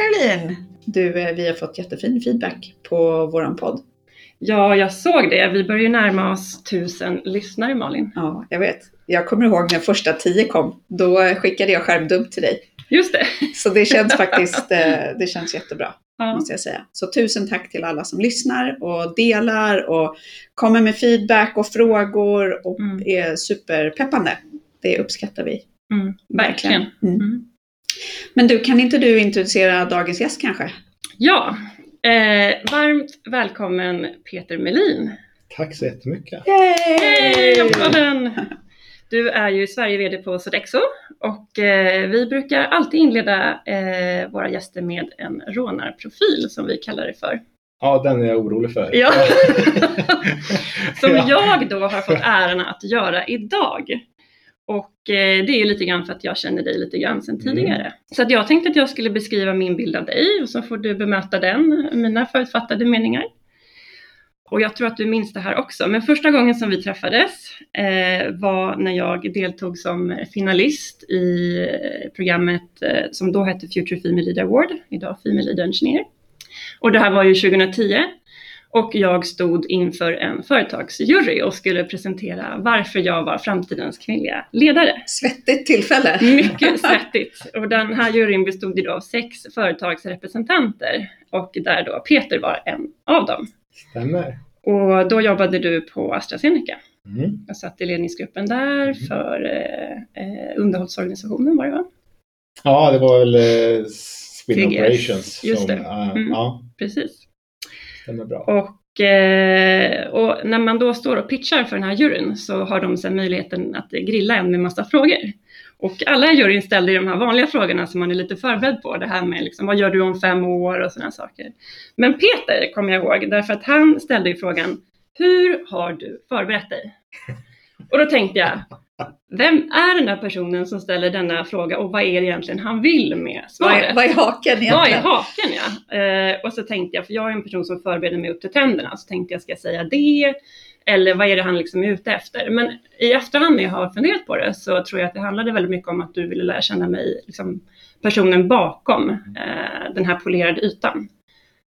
Caroline! Du, eh, vi har fått jättefin feedback på våran podd. Ja, jag såg det. Vi börjar ju närma oss tusen lyssnare Malin. Ja, jag vet. Jag kommer ihåg när första tio kom. Då skickade jag skärmdump till dig. Just det. Så det känns faktiskt eh, det känns jättebra, Ja. måste jag säga. Så tusen tack till alla som lyssnar och delar och kommer med feedback och frågor och Mm. är superpeppande. Det uppskattar vi. Mm, verkligen. Mm. Men du, kan inte du introducera dagens gäst kanske? Ja, eh, varmt välkommen Peter Melin. Tack så jättemycket. Hej! Applåden! Du är ju Sverige-VD på Sodexo och eh, vi brukar alltid inleda eh, våra gäster med en rånarprofil som vi kallar det för. Ja, den är jag orolig för. Ja. Som Ja. jag då har fått äran att göra idag. Och eh, det är ju lite grann för att jag känner dig lite grann sedan Mm. tidigare. Så att jag tänkte att jag skulle beskriva min bild av dig och så får du bemöta den, mina förutfattade meningar. Och jag tror att du minns det här också, men första gången som vi träffades eh, var när jag deltog som finalist i eh, programmet eh, som då hette Future Female Leader Award, idag Female Leader Engineer. Och det här var ju 2010 och jag stod inför en företagsjury och skulle presentera varför jag var framtidens kvinnliga ledare. Svettigt tillfälle. Mycket svettigt. Och den här juryn bestod ju då av sex företagsrepresentanter och där då Peter var en av dem. Stämmer. Och då jobbade du på AstraZeneca. Mm. Jag satt i ledningsgruppen där för eh, eh, underhållsorganisationen var det va? Ja, det var väl eh, Sweden Operations. just det. eh, Mm. Ja, Precis stämmer bra. Och, eh, och när man då står och pitchar för den här juryn så har de sen möjligheten att grilla en med massa frågor. Och alla i juryn ställde ju de här vanliga frågorna som man är lite förberedd på. Det här med liksom, vad gör du om fem år och sådana saker. Men Peter kommer jag ihåg därför att han ställde ju frågan Hur har du förberett dig? Och då tänkte jag vem är den där personen som ställer denna fråga och vad är det egentligen han vill med svaret? vad är haken egentligen? Vad är haken ja? Eh, och så tänkte jag, för jag är en person som förbereder mig upp till tänderna, så tänkte jag ska jag säga det? Eller vad är det han liksom är ute efter? Men i efterhand när jag har funderat på det så tror jag att det handlade väldigt mycket om att du ville lära känna mig, liksom, personen bakom eh, den här polerade ytan.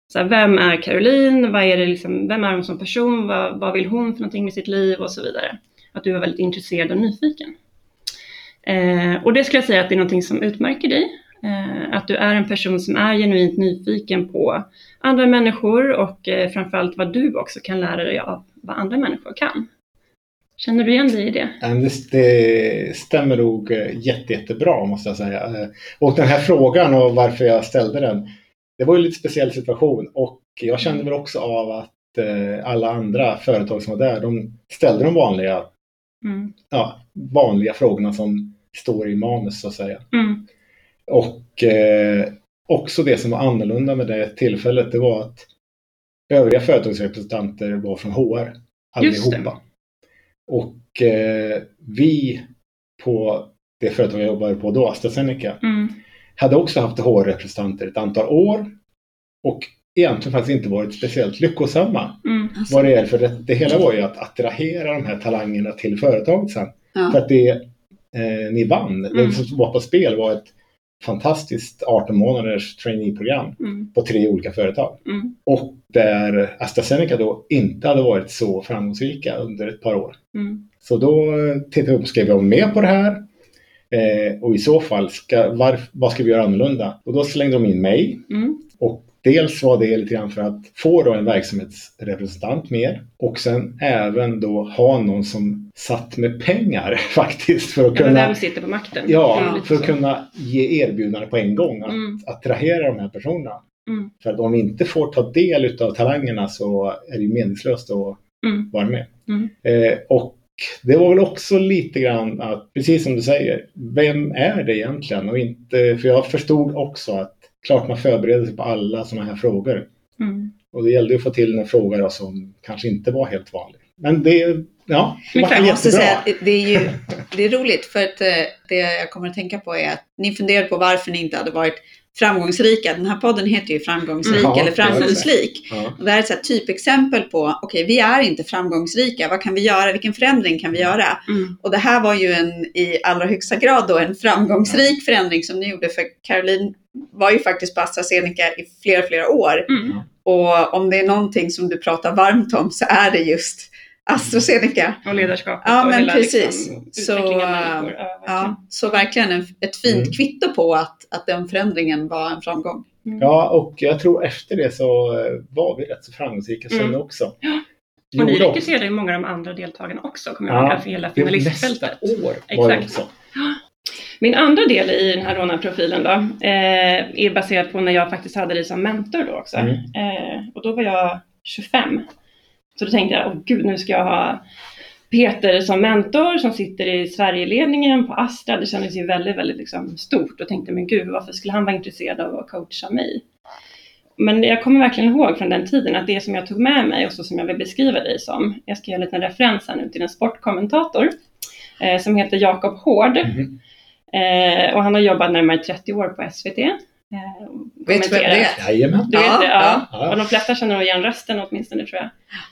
Så här, vem är Caroline? Vad är det liksom, vem är hon som person? Vad, vad vill hon för någonting med sitt liv? Och så vidare. Att du var väldigt intresserad och nyfiken. Eh, och det skulle jag säga att det är någonting som utmärker dig. Eh, att du är en person som är genuint nyfiken på andra människor och eh, framförallt vad du också kan lära dig av vad andra människor kan. Känner du igen dig i det? Det, stämmer nog eh, jätte, jättebra måste jag säga. Eh, och den här frågan och varför jag ställde den. Det var ju en lite speciell situation och jag kände väl också av att eh, alla andra företag som var där, de ställde de vanliga, Mm. ja, vanliga frågorna som står i manus så att säga. Mm. Och eh, också det som var annorlunda med det tillfället, det var att övriga företagsrepresentanter var från HR. Allihopa. Och eh, vi på det företag jag jobbade på då, AstraZeneca, Mm. hade också haft HR-representanter ett antal år. Och egentligen faktiskt inte varit speciellt lyckosamma. Mm. Alltså, Vad det är, för det, det hela var ju att attrahera de här talangerna till företaget sen. För ja. att det eh, ni vann, Mm. det som var på spel var ett fantastiskt 18 månaders traineeprogram Mm. på tre olika företag. Mm. Och där AstraZeneca då inte hade varit så framgångsrika under ett par år. Mm. Så då eh, tittade jag upp, skrev jag med på det här? Eh, och i så fall, ska, var, vad ska vi göra annorlunda? Och då slängde de in mig. Mm. Och dels var det lite grann för att få då en verksamhetsrepresentant mer. Och sen även då ha någon som satt med pengar faktiskt. För att kunna, vem sitter på makten? Ja, för att kunna ge erbjudande på en gång. Att Mm. attrahera de här personerna. Mm. För att om vi inte får ta del av talangerna så är det ju meningslöst att Mm. vara med. Mm. Eh, och det var väl också lite grann att, precis som du säger, vem är det egentligen? Och inte, för jag förstod också att klart man förbereder sig på alla sådana här frågor. Mm. Och det gällde ju att få till en fråga då som kanske inte var helt vanlig. men det, ja, det Men jag Jag måste säga att det är ju det är roligt för att eh, det jag kommer att tänka på är att ni funderar på varför ni inte hade varit framgångsrika. Den här podden heter ju Framgångsrik Mm. Eller det. Framgångsrik. Ja. Och det här är ett typexempel på, okej vi är inte framgångsrika, vad kan vi göra, vilken förändring kan vi göra? Mm. Och det här var ju en, i allra högsta grad då en framgångsrik förändring som ni gjorde för Caroline var ju faktiskt på AstraZeneca i flera, flera år. Mm. Och om det är någonting som du pratar varmt om så är det just AstraZeneca. Och ledarskapet Ja, men hela precis. Liksom, Så, människor. Ja, verkligen. Ja, så verkligen en, ett fint Mm. kvitto på att, att den förändringen var en framgång. Mm. ja, och jag tror efter det så var vi rätt så framgångsrika sen Mm. också. Och ni rekryterade ju många av de andra deltagarna också, kommer jag Ja, ihåg, för hela Det var nästa finalistfältet. år var det Exakt. också. Min andra del i den här rånarprofilen då, eh, är baserad på när jag faktiskt hade dig som mentor då också. Mm. Eh, och då var jag 25. Så då tänkte jag, åh gud, nu ska jag ha Peter som mentor som sitter i Sverigeledningen på Astra. Det kändes ju väldigt, väldigt liksom stort och tänkte, men gud, varför skulle han vara intresserad av att coacha mig? Men jag kommer verkligen ihåg från den tiden att det som jag tog med mig och så som jag vill beskriva dig som, jag ska göra en liten referens här nu till en sportkommentator eh, som heter Jakob Hård. Mhm. Eh, och han har jobbat närmare 30 år på SVT. Eh, Vet du vem det är? Jajamän. Du vet Ja, det? Ja. ja. Och de flesta känner nog igen rösten åtminstone tror jag.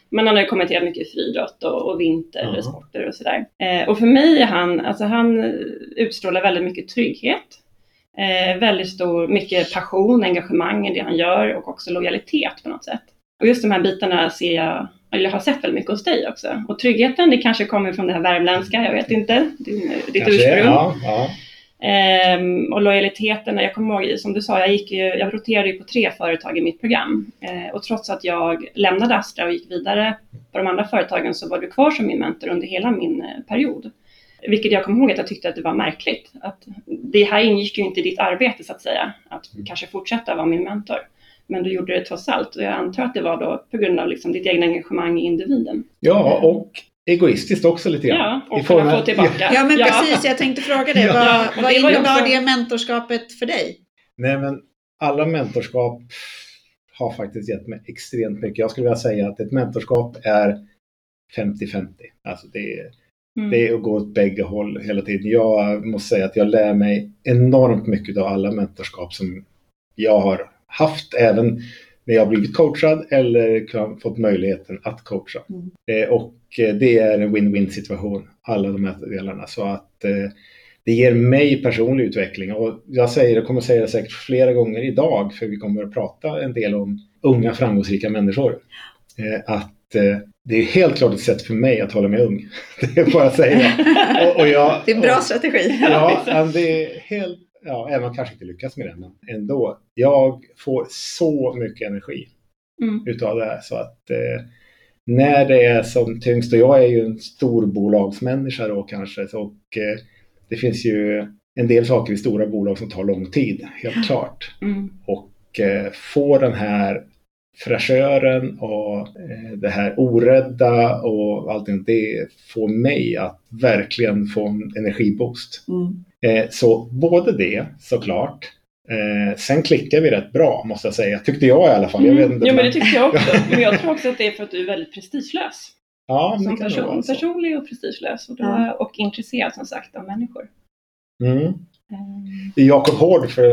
Men han har ju kommenterat mycket friidrott och, och vintersporter och sådär. Eh, och för mig är han, alltså han utstrålar väldigt mycket trygghet. Eh, väldigt stor, mycket passion, engagemang i det han gör och också lojalitet på något sätt. Och just de här bitarna ser jag, eller jag har sett väldigt mycket hos dig också. Och tryggheten, det kanske kommer från det här värmländska, jag vet inte, din, ditt Kanske, ursprung. Ja, ja. Ehm, och lojaliteten, jag kommer ihåg, som du sa, jag, gick ju, jag roterade ju på tre företag i mitt program. Eh, och trots att jag lämnade Astra och gick vidare på de andra företagen så var du kvar som min mentor under hela min eh, period. Vilket jag kommer ihåg att jag tyckte att det var märkligt. Att det här ingick ju inte i ditt arbete så att säga, att kanske fortsätta vara min mentor. Men du gjorde det trots allt och jag antar att det var då på grund av liksom ditt egna engagemang i individen. ja, och egoistiskt också lite grann. Ja, och I form kunna av- få tillbaka. Ja men precis, jag tänkte fråga dig, Ja. vad, Ja, vad innebar också- det mentorskapet för dig? Nej, men alla mentorskap har faktiskt gett mig extremt mycket. Jag skulle vilja säga att ett mentorskap är 50-50. Alltså det är, Mm. det är att gå åt bägge håll hela tiden. Jag måste säga att jag lär mig enormt mycket av alla mentorskap som jag har haft, även när jag blivit coachad eller fått möjligheten att coacha. Mm. Eh, och eh, det är en win-win situation, alla de här delarna. Så att eh, det ger mig personlig utveckling och jag säger det, kommer säga det säkert flera gånger idag för vi kommer att prata en del om unga framgångsrika människor. Att det är helt klart ett sätt för mig att hålla mig ung. Det är bara att säga. Och, och jag, Det är en bra och, strategi. Ja, det är helt, ja, även om kanske inte lyckas med det, men ändå. Jag får så mycket energi Mm. utav det här så att eh, när det är som tyngst, och jag är ju en storbolagsmänniska då kanske, så, och eh, det finns ju en del saker i stora bolag som tar lång tid, helt klart. Mm. Och eh, få den här fräschören och eh, det här orädda och allting, det får mig att verkligen få en energiboost. Mm. Eh, så både det såklart. Eh, sen klickar vi rätt bra måste jag säga. Tyckte jag i alla fall. Jag vet Mm. Jo men det tyckte jag också. Men jag tror också att det är för att du är väldigt prestigelös. ja, Som person. Personlig och prestigelös. Och, då, Ja. och intresserad som sagt av människor. Mm. Mm. Jakob Hård för,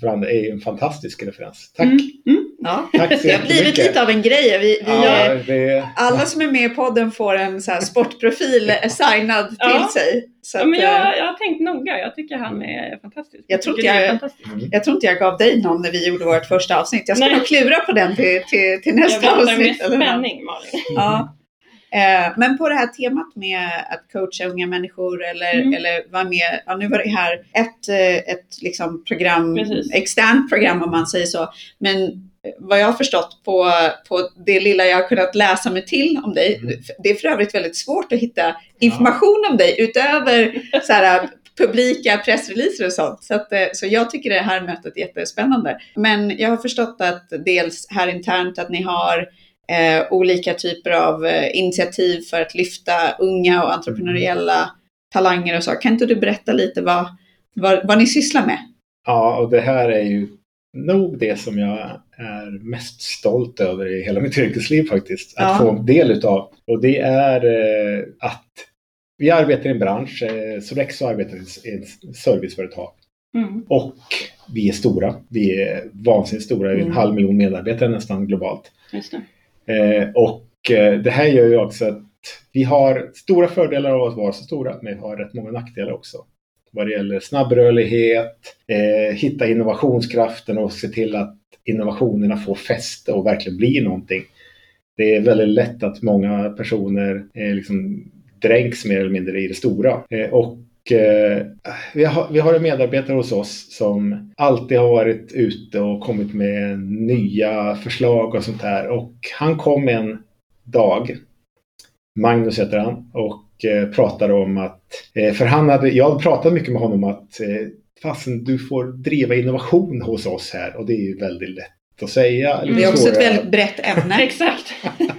för är ju en fantastisk referens. Tack! Mm. Ja. Tack så Det har blivit lite av en grej. Vi, vi, Ja, eh, det, Alla som är med i podden får en så här sportprofil signad till Ja. sig. Så Ja, men eh, jag, jag har tänkt noga. Jag tycker han är fantastisk. Jag tror tycker inte är jag- fantastisk. mm. Jag tror inte jag gav dig någon när vi gjorde vårt första avsnitt. Jag ska nog klura på den till, till, till Jag nästa väntar med avsnitt. eller något. spänning Malin. Ja. Eh, Men på det här temat med att coacha unga människor eller, Mm. eller vara med, ja, nu var det här ett, eh, ett liksom program, Precis. externt program om man säger så. Men vad jag har förstått på, på det lilla jag har kunnat läsa mig till om dig, Mm. det är för övrigt väldigt svårt att hitta information om dig utöver så här, publika pressreleaser och sånt. Så, att, eh, så jag tycker det här mötet är jättespännande. Men jag har förstått att dels här internt att ni har eh, olika typer av eh, initiativ för att lyfta unga och entreprenöriella talanger och så. Kan inte du berätta lite vad, vad, vad ni sysslar med? ja, och det här är ju nog det som jag är mest stolt över i hela mitt yrkesliv faktiskt. Att Ja. få del utav. Och det är eh, att vi arbetar i en bransch, eh, Sodexo arbetar i ett serviceföretag. Mm. Och vi är stora. Vi är vansinnigt stora. Vi är en Mm. halv miljon medarbetare nästan globalt. Eh, och eh, det här gör ju också att vi har stora fördelar av att vara så stora, men vi har rätt många nackdelar också. Vad det gäller snabbrörlighet, eh, hitta innovationskraften och se till att innovationerna får fäste och verkligen blir någonting. Det är väldigt lätt att många personer eh, liksom dränks mer eller mindre i det stora. Eh, och eh, vi, har, vi har en medarbetare hos oss som alltid har varit ute och kommit med nya förslag och sånt här. Och han kom en dag, Magnus heter han, och pratade om att, eh, för han hade, jag hade pratat mycket med honom om att eh, fasen du får driva innovation hos oss här och det är ju väldigt lätt att säga. lite Det är också ett väldigt brett ämne. Exakt.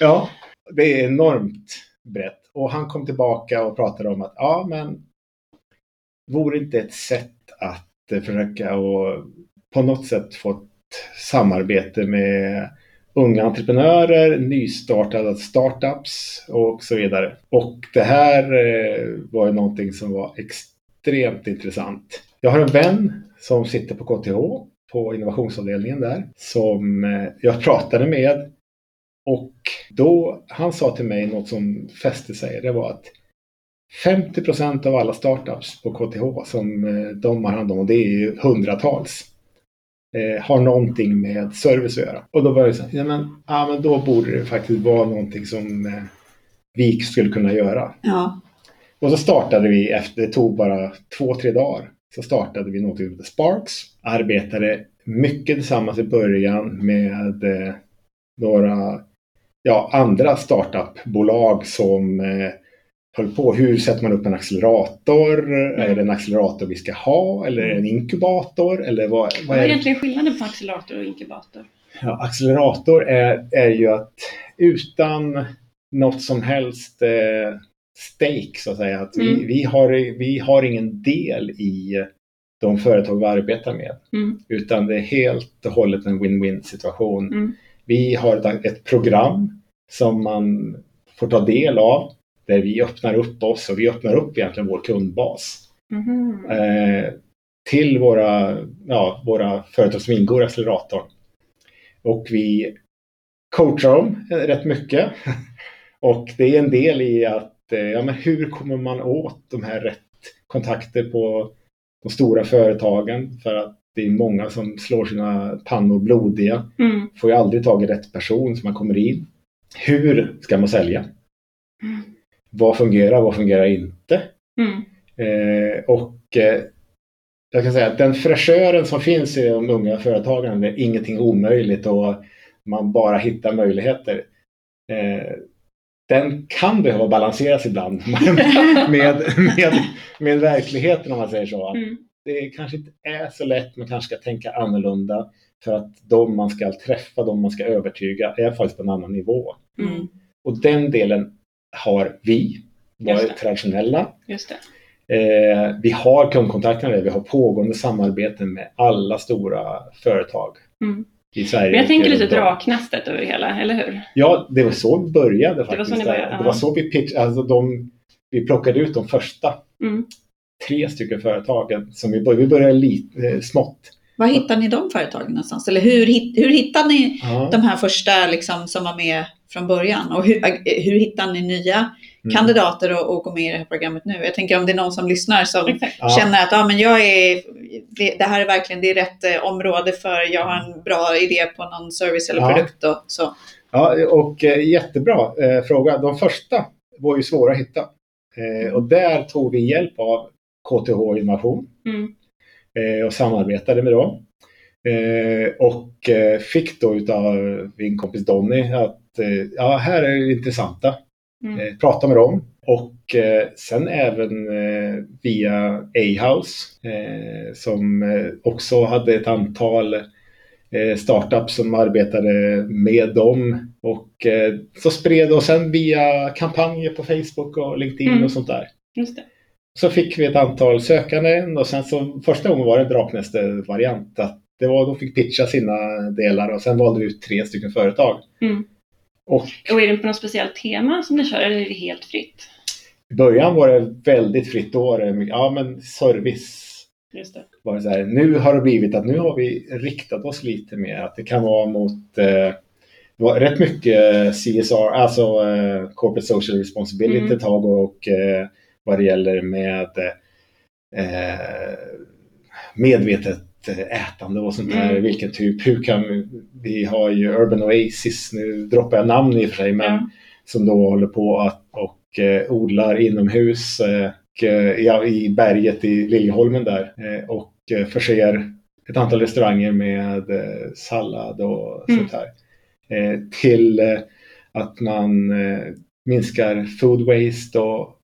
Ja, det är enormt brett. Och han kom tillbaka och pratade om att ja, men vore inte ett sätt att eh, försöka och på något sätt få ett samarbete med unga entreprenörer, nystartade startups och så vidare. Och det här eh, var ju någonting som var extremt intressant. Jag har en vän som sitter på KTH på innovationsavdelningen där som eh, jag pratade med och då, han sa till mig något som fäste sig. Det var att 50 procent av alla startups på KTH som eh, de har hand om, och det är ju hundratals, eh, har någonting med service att göra. Och då var det så ja men, ja, men då borde det faktiskt vara någonting som eh, vi skulle kunna göra. Ja. Och så startade vi efter, det tog bara två, tre dagar, så startade vi något som heter Sparks. Arbetade mycket tillsammans i början med eh, några ja, andra startupbolag som eh, höll på. Hur sätter man upp en accelerator? Är det en accelerator vi ska ha? Eller är det en inkubator? Eller vad, Vad vad är är det? egentligen skillnaden på accelerator och inkubator? Ja, accelerator är, är ju att utan något som helst eh, stake så att säga. Att vi, Mm. vi, har, vi har ingen del i de företag vi arbetar med. Mm. Utan det är helt och hållet en win-win situation. Mm. Vi har ett, ett program som man får ta del av. Där vi öppnar upp oss och vi öppnar upp egentligen vår kundbas. Mhm. Eh, till våra, ja, våra företag som ingår i acceleratorn. Och vi coachar dem rätt mycket. Och det är en del i att, eh, ja men hur kommer man åt de här rätt kontakter på de stora företagen? För att det är många som slår sina pannor blodiga. Mm. Får ju aldrig tag i rätt person som man kommer in. Hur ska man sälja? Mm. Vad fungerar, vad fungerar inte? Mm. Eh, och eh, jag kan säga att den fräschören som finns i de unga företagen, det är ingenting omöjligt och man bara hittar möjligheter. Eh, den kan behöva balanseras ibland med, med, med verkligheten om man säger så. Mm. Det kanske inte är så lätt, man kanske ska tänka annorlunda för att de man ska träffa, de man ska övertyga är faktiskt på en annan nivå. Mm. Och den delen har vi, det. traditionella. Just det. Eh, vi har kundkontakterna, vi har pågående samarbeten med alla stora företag Mm. i Sverige. Men jag tänker lite draknästet över det hela, eller hur? Ja, det var så vi började var faktiskt. så ni började, det var så vi pitch, alltså de, vi plockade ut de första Mm. tre stycken företagen. Som vi, började, vi började lite eh, smått. Var hittar ni de företagen någonstans? Eller hur, hur hittar ni Ja. de här första liksom, som var med från början? Och hur, hur hittar ni nya Mm. kandidater att, att gå med i det här programmet nu? Jag tänker om det är någon som lyssnar som Exakt. Ja. känner att ah, men jag är, det, det här är verkligen det är rätt eh, område för jag har en bra idé på någon service eller Ja. produkt. Och, så. Ja, och eh, jättebra eh, fråga. De första var ju svåra att hitta. Eh, och där tog vi hjälp av KTH Innovation Mm. eh, och samarbetade med dem. Eh, och eh, fick då utav min kompis Donny att ja, här är det intressanta. Mm. Eh, prata med dem. Och eh, sen även eh, via A-House eh, som eh, också hade ett antal eh, startups som arbetade med dem. Och eh, så spred och sen via kampanjer på Facebook och LinkedIn Mm. och sånt där. Så fick vi ett antal sökande och sen så första gången var det en draknäste-variant att det var, de fick pitcha sina delar och sen valde vi ut tre stycken företag. Mm. Och Och är det på något speciellt tema som ni kör eller är det helt fritt? i början var det väldigt fritt. Då var det ja, men service Just det. var det så här, nu har det blivit att nu har vi riktat oss lite mer. Att det kan vara mot eh, var rätt mycket CSR, alltså eh, Corporate Social Responsibility Mm. ett tag och eh, vad det gäller med eh, medvetet ätande och sånt där. Mm. Vilken typ, hur kan vi, vi har ju Urban Oasis, nu droppar jag namn i och för sig, men Ja. som då håller på att, och eh, odlar inomhus och, eh, ja, i berget i Liljeholmen där eh, och eh, förser ett antal restauranger med sallad och Mm. sånt här. Till att man minskar food waste och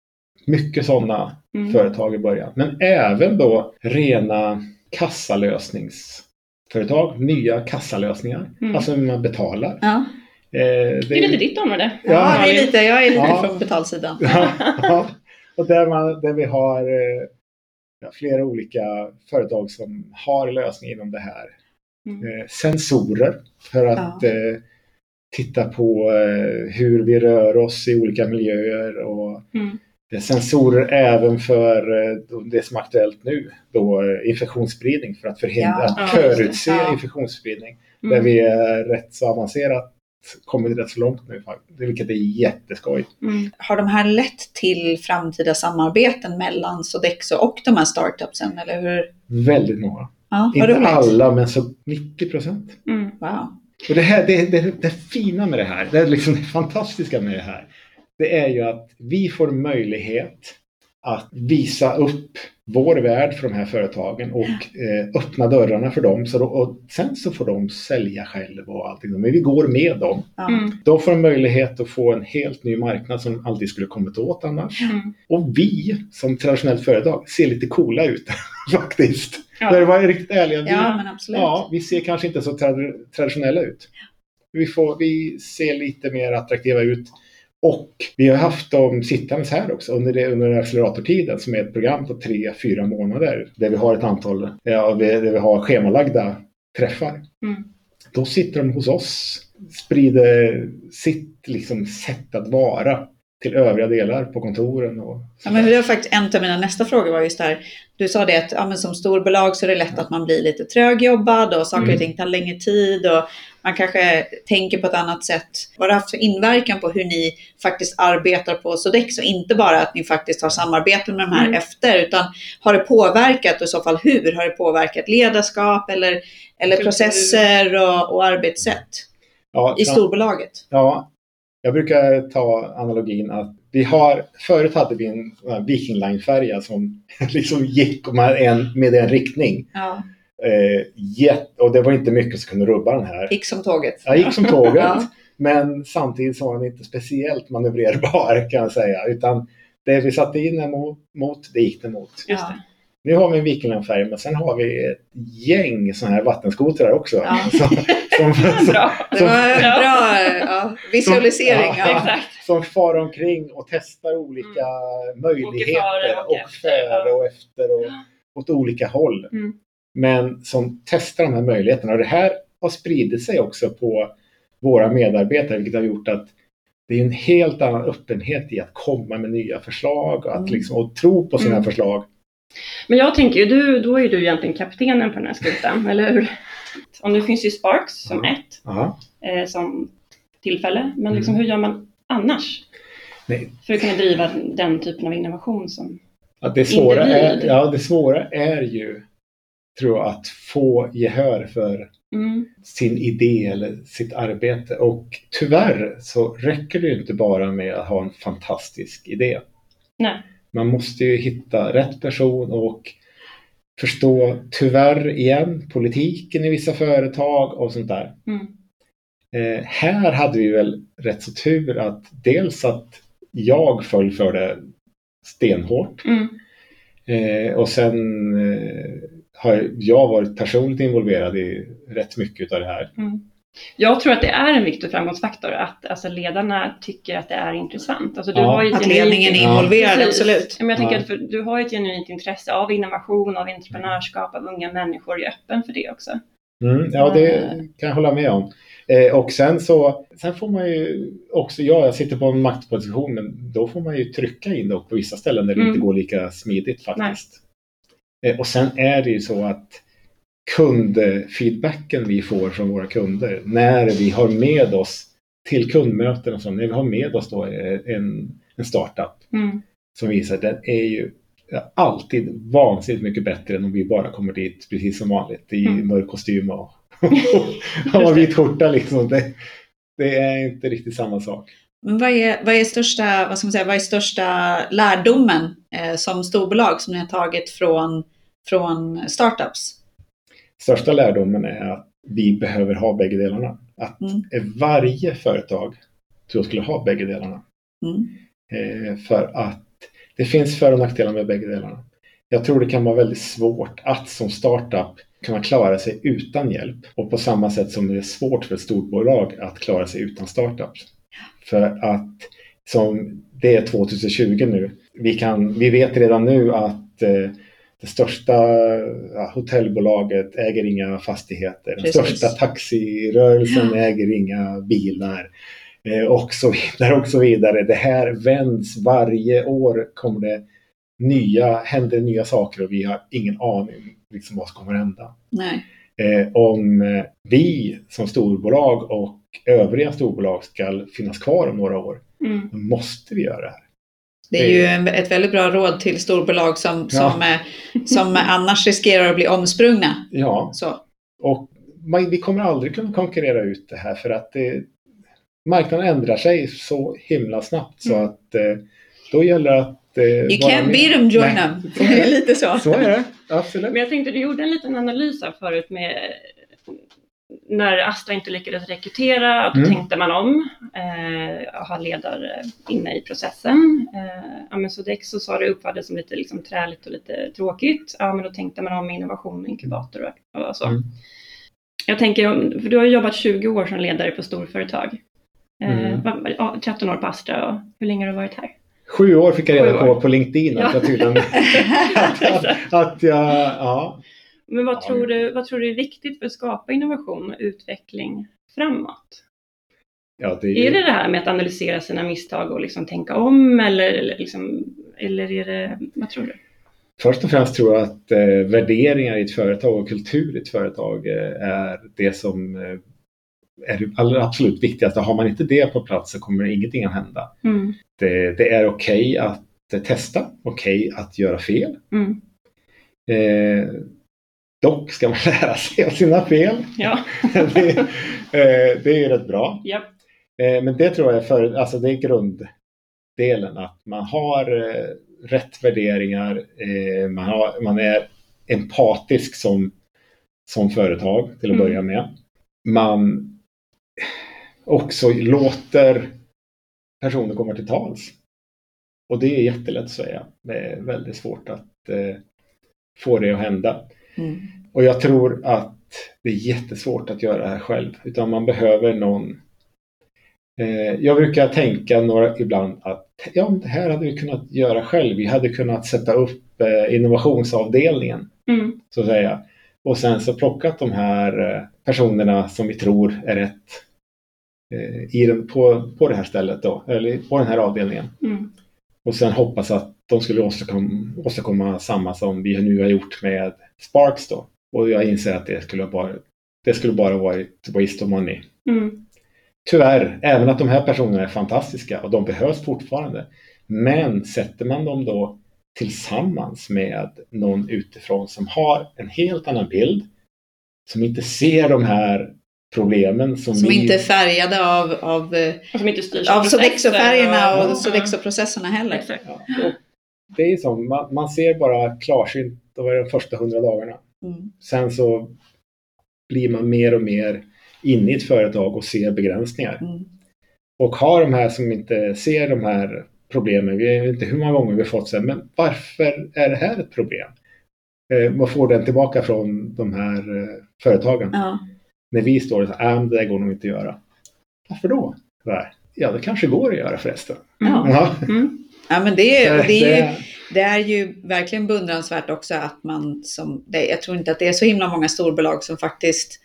mycket sådana Mm. företag i början. Men även då rena kassalösningsföretag, nya kassalösningar. Mm. Alltså hur man betalar. Ja, Eh, Det är lite ditt område. Ja, ja det är lite, jag är lite Ja. från betalsidan. Ja, ja. Och där, man, där vi har eh, ja, flera olika företag som har lösning inom det här. Mm. Eh, sensorer för att eh, titta på eh, hur vi rör oss i olika miljöer och Mm. Är sensorer även för eh, det som är aktuellt nu, då eh, infektionsspridning för att förhindra Ja, förutse Ja. infektionsspridning. Där Mm. vi är rätt så avancerat, kommit rätt så långt nu, faktiskt, vilket är jätteskoj. Mm. Har de här lett till framtida samarbeten mellan Sodexo och de här startupsen, eller hur? Väldigt många. Ja, Inte roligt. alla, men så 90 procent. Mm. Wow. Och det, här, det, det, det fina med det här, det är liksom det fantastiska med det här, det är ju att vi får möjlighet att visa upp vår värld för de här företagen och eh, öppna dörrarna för dem. Så då, och sen så får de sälja själva och allting. Men vi går med dem. Mm. De får en möjlighet att få en helt ny marknad som de aldrig skulle kommit åt annars. Mm. Och vi som traditionellt företag ser lite coola ut faktiskt. Ja. För att vara riktigt ärliga. vi- ja, men absolut. Ja, vi ser kanske inte så trad- traditionella ut. Vi, får, vi ser lite mer attraktiva ut. Och vi har haft dem sittandes här också under, det, under acceleratortiden som är ett program på tre, fyra månader. Där vi har ett antal, ja, där vi har schemalagda träffar. Mm. Då sitter de hos oss, sprider sitt liksom, sätt att vara till övriga delar på kontoren. Och Ja, men det var faktiskt en av mina nästa frågor var just där. Du sa det att ja, som storbolag så är det lätt att man blir lite trögjobbad och saker och Mm. ting tar längre tid och man kanske tänker på ett annat sätt. Vad har det haft för inverkan på hur ni faktiskt arbetar på Sodexo? Inte bara att ni faktiskt har samarbeten med de här Mm. efter, utan har det påverkat och i så fall hur? Har det påverkat ledarskap eller, eller processer och, och arbetssätt ja, i storbolaget? Ja, jag brukar ta analogin att vi har, förut hade vi en Viking Line-färja som liksom gick med en, med en riktning. Ja, Eh, jätt, och det var inte mycket som kunde rubba den här. gick som tåget. Jag gick som tåget, Ja. men samtidigt så var den inte speciellt manövrerbar kan jag säga. Utan det vi satte in den mot, mot det gick den mot. Ja. Nu har vi en Viking Line-färja, men sen har vi ett gäng sådana här vattenskotrar också. Ja. Som, som, Bra. Det var en Ja. bra ja, visualisering. Ja. Ja. Som far omkring och testar olika möjligheter före och och efter, före ja. och efter och åt olika håll. Mm. Men som testar de här möjligheterna. Och det här har spridit sig också på våra medarbetare, vilket har gjort att det är en helt annan öppenhet i att komma med nya förslag och, att Mm. liksom, och tro på sina Mm. förslag. Men jag tänker ju, du, då är du egentligen kaptenen på den här skutan, eller hur? Och nu finns ju Sparks som ett, eh, som tillfälle. Men liksom, Mm. hur gör man annars? Nej. För att kunna driva den typen av innovation som... Att det, svåra är, Individ. ja, det svåra är ju, tror jag, att få gehör för Mm. sin idé eller sitt arbete. Och tyvärr så räcker det ju inte bara med att ha en fantastisk idé. Nej. Man måste ju hitta rätt person och förstå, tyvärr igen, politiken i vissa företag och sånt där. Mm. Eh, här hade vi väl rätt så tur att dels att jag föll för det stenhårt Mm. eh, och sen eh, har jag varit personligt involverad i rätt mycket av det här. Mm. Jag tror att det är en viktig framgångsfaktor att alltså, ledarna tycker att det är intressant. Alltså, du Ja. har ju Att genuint- ledningen är Ja. involverad, Precis. absolut. Ja, Men jag tänker Ja. att för, du har ett genuint intresse av innovation, av entreprenörskap, av unga människor. Jag är öppen för det också. Mm, ja, det kan jag hålla med om. Eh, och sen så sen får man ju också, ja, jag sitter på en maktposition, men då får man ju trycka in det på vissa ställen där det Mm. inte går lika smidigt faktiskt. Eh, och sen är det ju så att kundfeedbacken vi får från våra kunder när vi har med oss till kundmöten och så, när vi har med oss då eh, en, en startup Mm. som visar att den är ju alltid vansinnigt mycket bättre än om vi bara kommer dit precis som vanligt i Mm. mörk kostym och, och vit skjorta liksom. Det, det är inte riktigt samma sak. Men vad är, vad är största, vad ska man säga, vad är största lärdomen eh, som storbolag som ni har tagit från, från startups? Största lärdomen är att vi behöver ha bägge delarna. Att Mm. varje företag tror jag skulle ha bägge delarna. Mm. Eh, för att det finns för och nackdelar med bägge delarna. Jag tror det kan vara väldigt svårt att som startup kunna klara sig utan hjälp. Och på samma sätt som det är svårt för ett storbolag att klara sig utan startups. För att som det är 2020 nu. Vi, kan, vi vet redan nu att eh, det största hotellbolaget äger inga fastigheter. Den största taxirörelsen Ja. äger inga bilar. Eh, och så vidare och så vidare. Det här vänds varje år. kommer det nya, händer nya saker och vi har ingen aning liksom, vad som kommer hända. Eh, om eh, vi som storbolag och övriga storbolag ska finnas kvar om några år, Mm. då måste vi göra det här. Det är ju en, ett väldigt bra råd till storbolag som, Ja. som, eh, som annars riskerar att bli omsprungna. Ja, Så. och man, vi kommer aldrig kunna konkurrera ut det här för att det, marknaden ändrar sig så himla snabbt så Mm. att eh, då gäller det att eh, You can't beat them, join Nej. them. Det är lite så. Så är det, absolut. Men jag tänkte, du gjorde en liten analys här förut med när Astra inte lyckades rekrytera, då Mm. tänkte man om eh, ha ledare inne i processen. Eh, ja, men Sodexo sa det uppfattades som lite liksom, träligt och lite tråkigt. Ja, men då tänkte man om innovation, inkubator och, och så. Mm. Jag tänker, för du har jobbat 20 år som ledare på storföretag. Eh, Mm. vad- ja, 13 år på Astra och hur länge har du varit här? Sju år fick jag reda på på LinkedIn att Ja. jag tydligen att, att, att jag, ja. Men vad, Ja, tror du, vad tror du är viktigt för att skapa innovation och utveckling framåt? ja det är, Är det det här med att analysera sina misstag och liksom tänka om eller, eller, liksom, eller är det, vad tror du? Först och främst tror jag att eh, värderingar i ett företag och kultur i ett företag eh, är det som eh, är det allra absolut viktigaste. Har man inte det på plats så kommer ingenting att hända. Mm. Det, det är okej att eh, testa, okej att göra fel. Mm. Dock ska man lära sig av sina fel. Ja. det, eh, det är ju rätt bra. ja. Eh, men det tror jag är, för, alltså det är grunddelen. Att man har eh, rätt värderingar. Eh, man, har, man är empatisk som, som företag till att Mm. börja med. Man också låter personer komma till tals. Och det är jättelätt att säga. Det är väldigt svårt att eh, få det att hända. Mm. Och jag tror att det är jättesvårt att göra det här själv. Utan man behöver någon... Eh, jag brukar tänka några, ibland att ja, det här hade vi kunnat göra själv. Vi hade kunnat sätta upp eh, innovationsavdelningen, Mm. så att säga. Och sen så plockat de här eh, personerna som vi tror är rätt i den, på, på det här stället då, eller på den här avdelningen. Mm. Och sen hoppas att de skulle åstadkomma, åstadkomma samma som vi nu har gjort med Sparks då. Och jag inser att det skulle bara, det skulle bara varit waste of money. Mm. Tyvärr, även att de här personerna är fantastiska och de behövs fortfarande. Men sätter man dem då tillsammans med någon utifrån som har en helt annan bild, som inte ser de här problemen som, Som vi... inte är färgade av, av, Och som inte styrs av Sodexo-färgerna och Ja. Sodexo-processerna heller. Ja, och det är ju så, man, man ser bara klarsynt de de första hundra dagarna. Mm. Sen så blir man mer och mer inne i ett företag och ser begränsningar. Mm. Och har de här som inte ser de här problemen, vi vet inte hur många gånger vi fått säga, men varför är det här ett problem? Eh, man får den tillbaka från de här eh, företagen. Ja. När vi står och säger, äh, det där går nog inte att göra. Varför då? Så här, Ja, det kanske går att göra förresten. Ja. Mm. Ja, men det, är- det, är ju, Det- är ju verkligen beundransvärt också att man som, jag tror inte att det är så himla många storbolag som faktiskt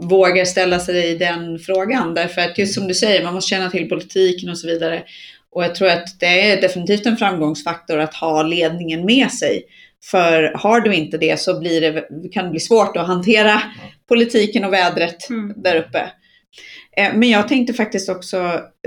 vågar ställa sig i den frågan. Därför att just som du säger, man måste känna till politiken och så vidare. Och jag tror att det är definitivt en framgångsfaktor att ha ledningen med sig. För har du inte det så blir det, kan det bli svårt att hantera politiken och vädret Mm. där uppe. Eh, men jag tänkte faktiskt också,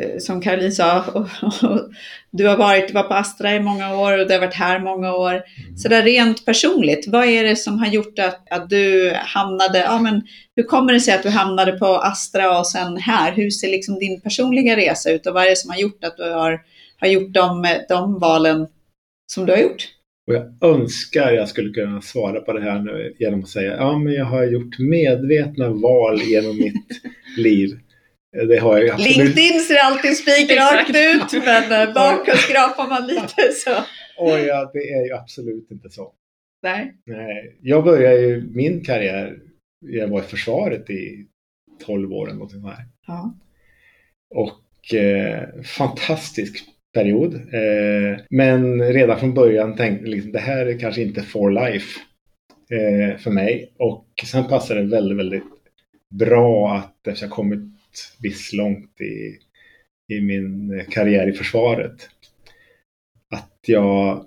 eh, som Caroline sa, och, och, du har varit du var på Astra i många år och du har varit här många år. Så där rent personligt, vad är det som har gjort att, att du hamnade, ja men hur kommer det sig att du hamnade på Astra och sen här? Hur ser liksom din personliga resa ut och vad är det som har gjort att du har, har gjort de, de valen som du har gjort? Och jag önskar jag skulle kunna svara på det här nu genom att säga ja men jag har gjort medvetna val genom mitt liv. Det har jag absolut. LinkedIn ser alltid spikrakt ut, men eh, bakåt skrapar man lite så. Och ja, det är ju absolut inte så. Nej. Nej, jag började ju min karriär, jag var i försvaret i 12 år eller något sånt här. Ja. Och eh, fantastisk period. Eh, men redan från början tänkte jag liksom, det här är kanske inte for life eh, för mig. Och sen passade det väldigt, väldigt bra att eftersom jag kommit visst långt i, i min karriär i försvaret. Att jag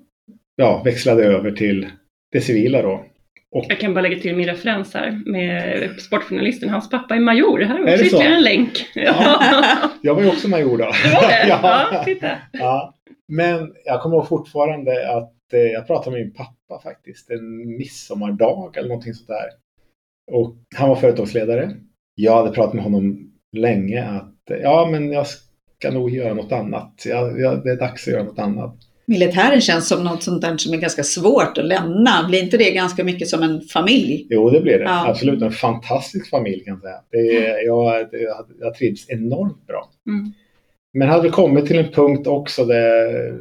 ja, växlade över till det civila då. Och Jag kan bara lägga till min referens här med sportjournalisten. Hans pappa är major. Här har vi också ytterligare en länk. Ja, jag var ju också major då. det var det. ja. Ja, titta. Ja, men jag kommer ihåg fortfarande att eh, jag pratade med min pappa faktiskt en midsommardag eller någonting sånt där. Och han var företagsledare. Jag hade pratat med honom länge att ja, men jag ska nog göra något annat. Jag, jag, det är dags att göra något annat. Militären känns som något sånt där som är ganska svårt att lämna. Blir inte det ganska mycket som en familj? Jo, det blir det. Ja. Absolut en fantastisk familj kan jag säga. Det är, jag, jag, jag trivs enormt bra. Mm. Men hade väl kommit till en punkt också där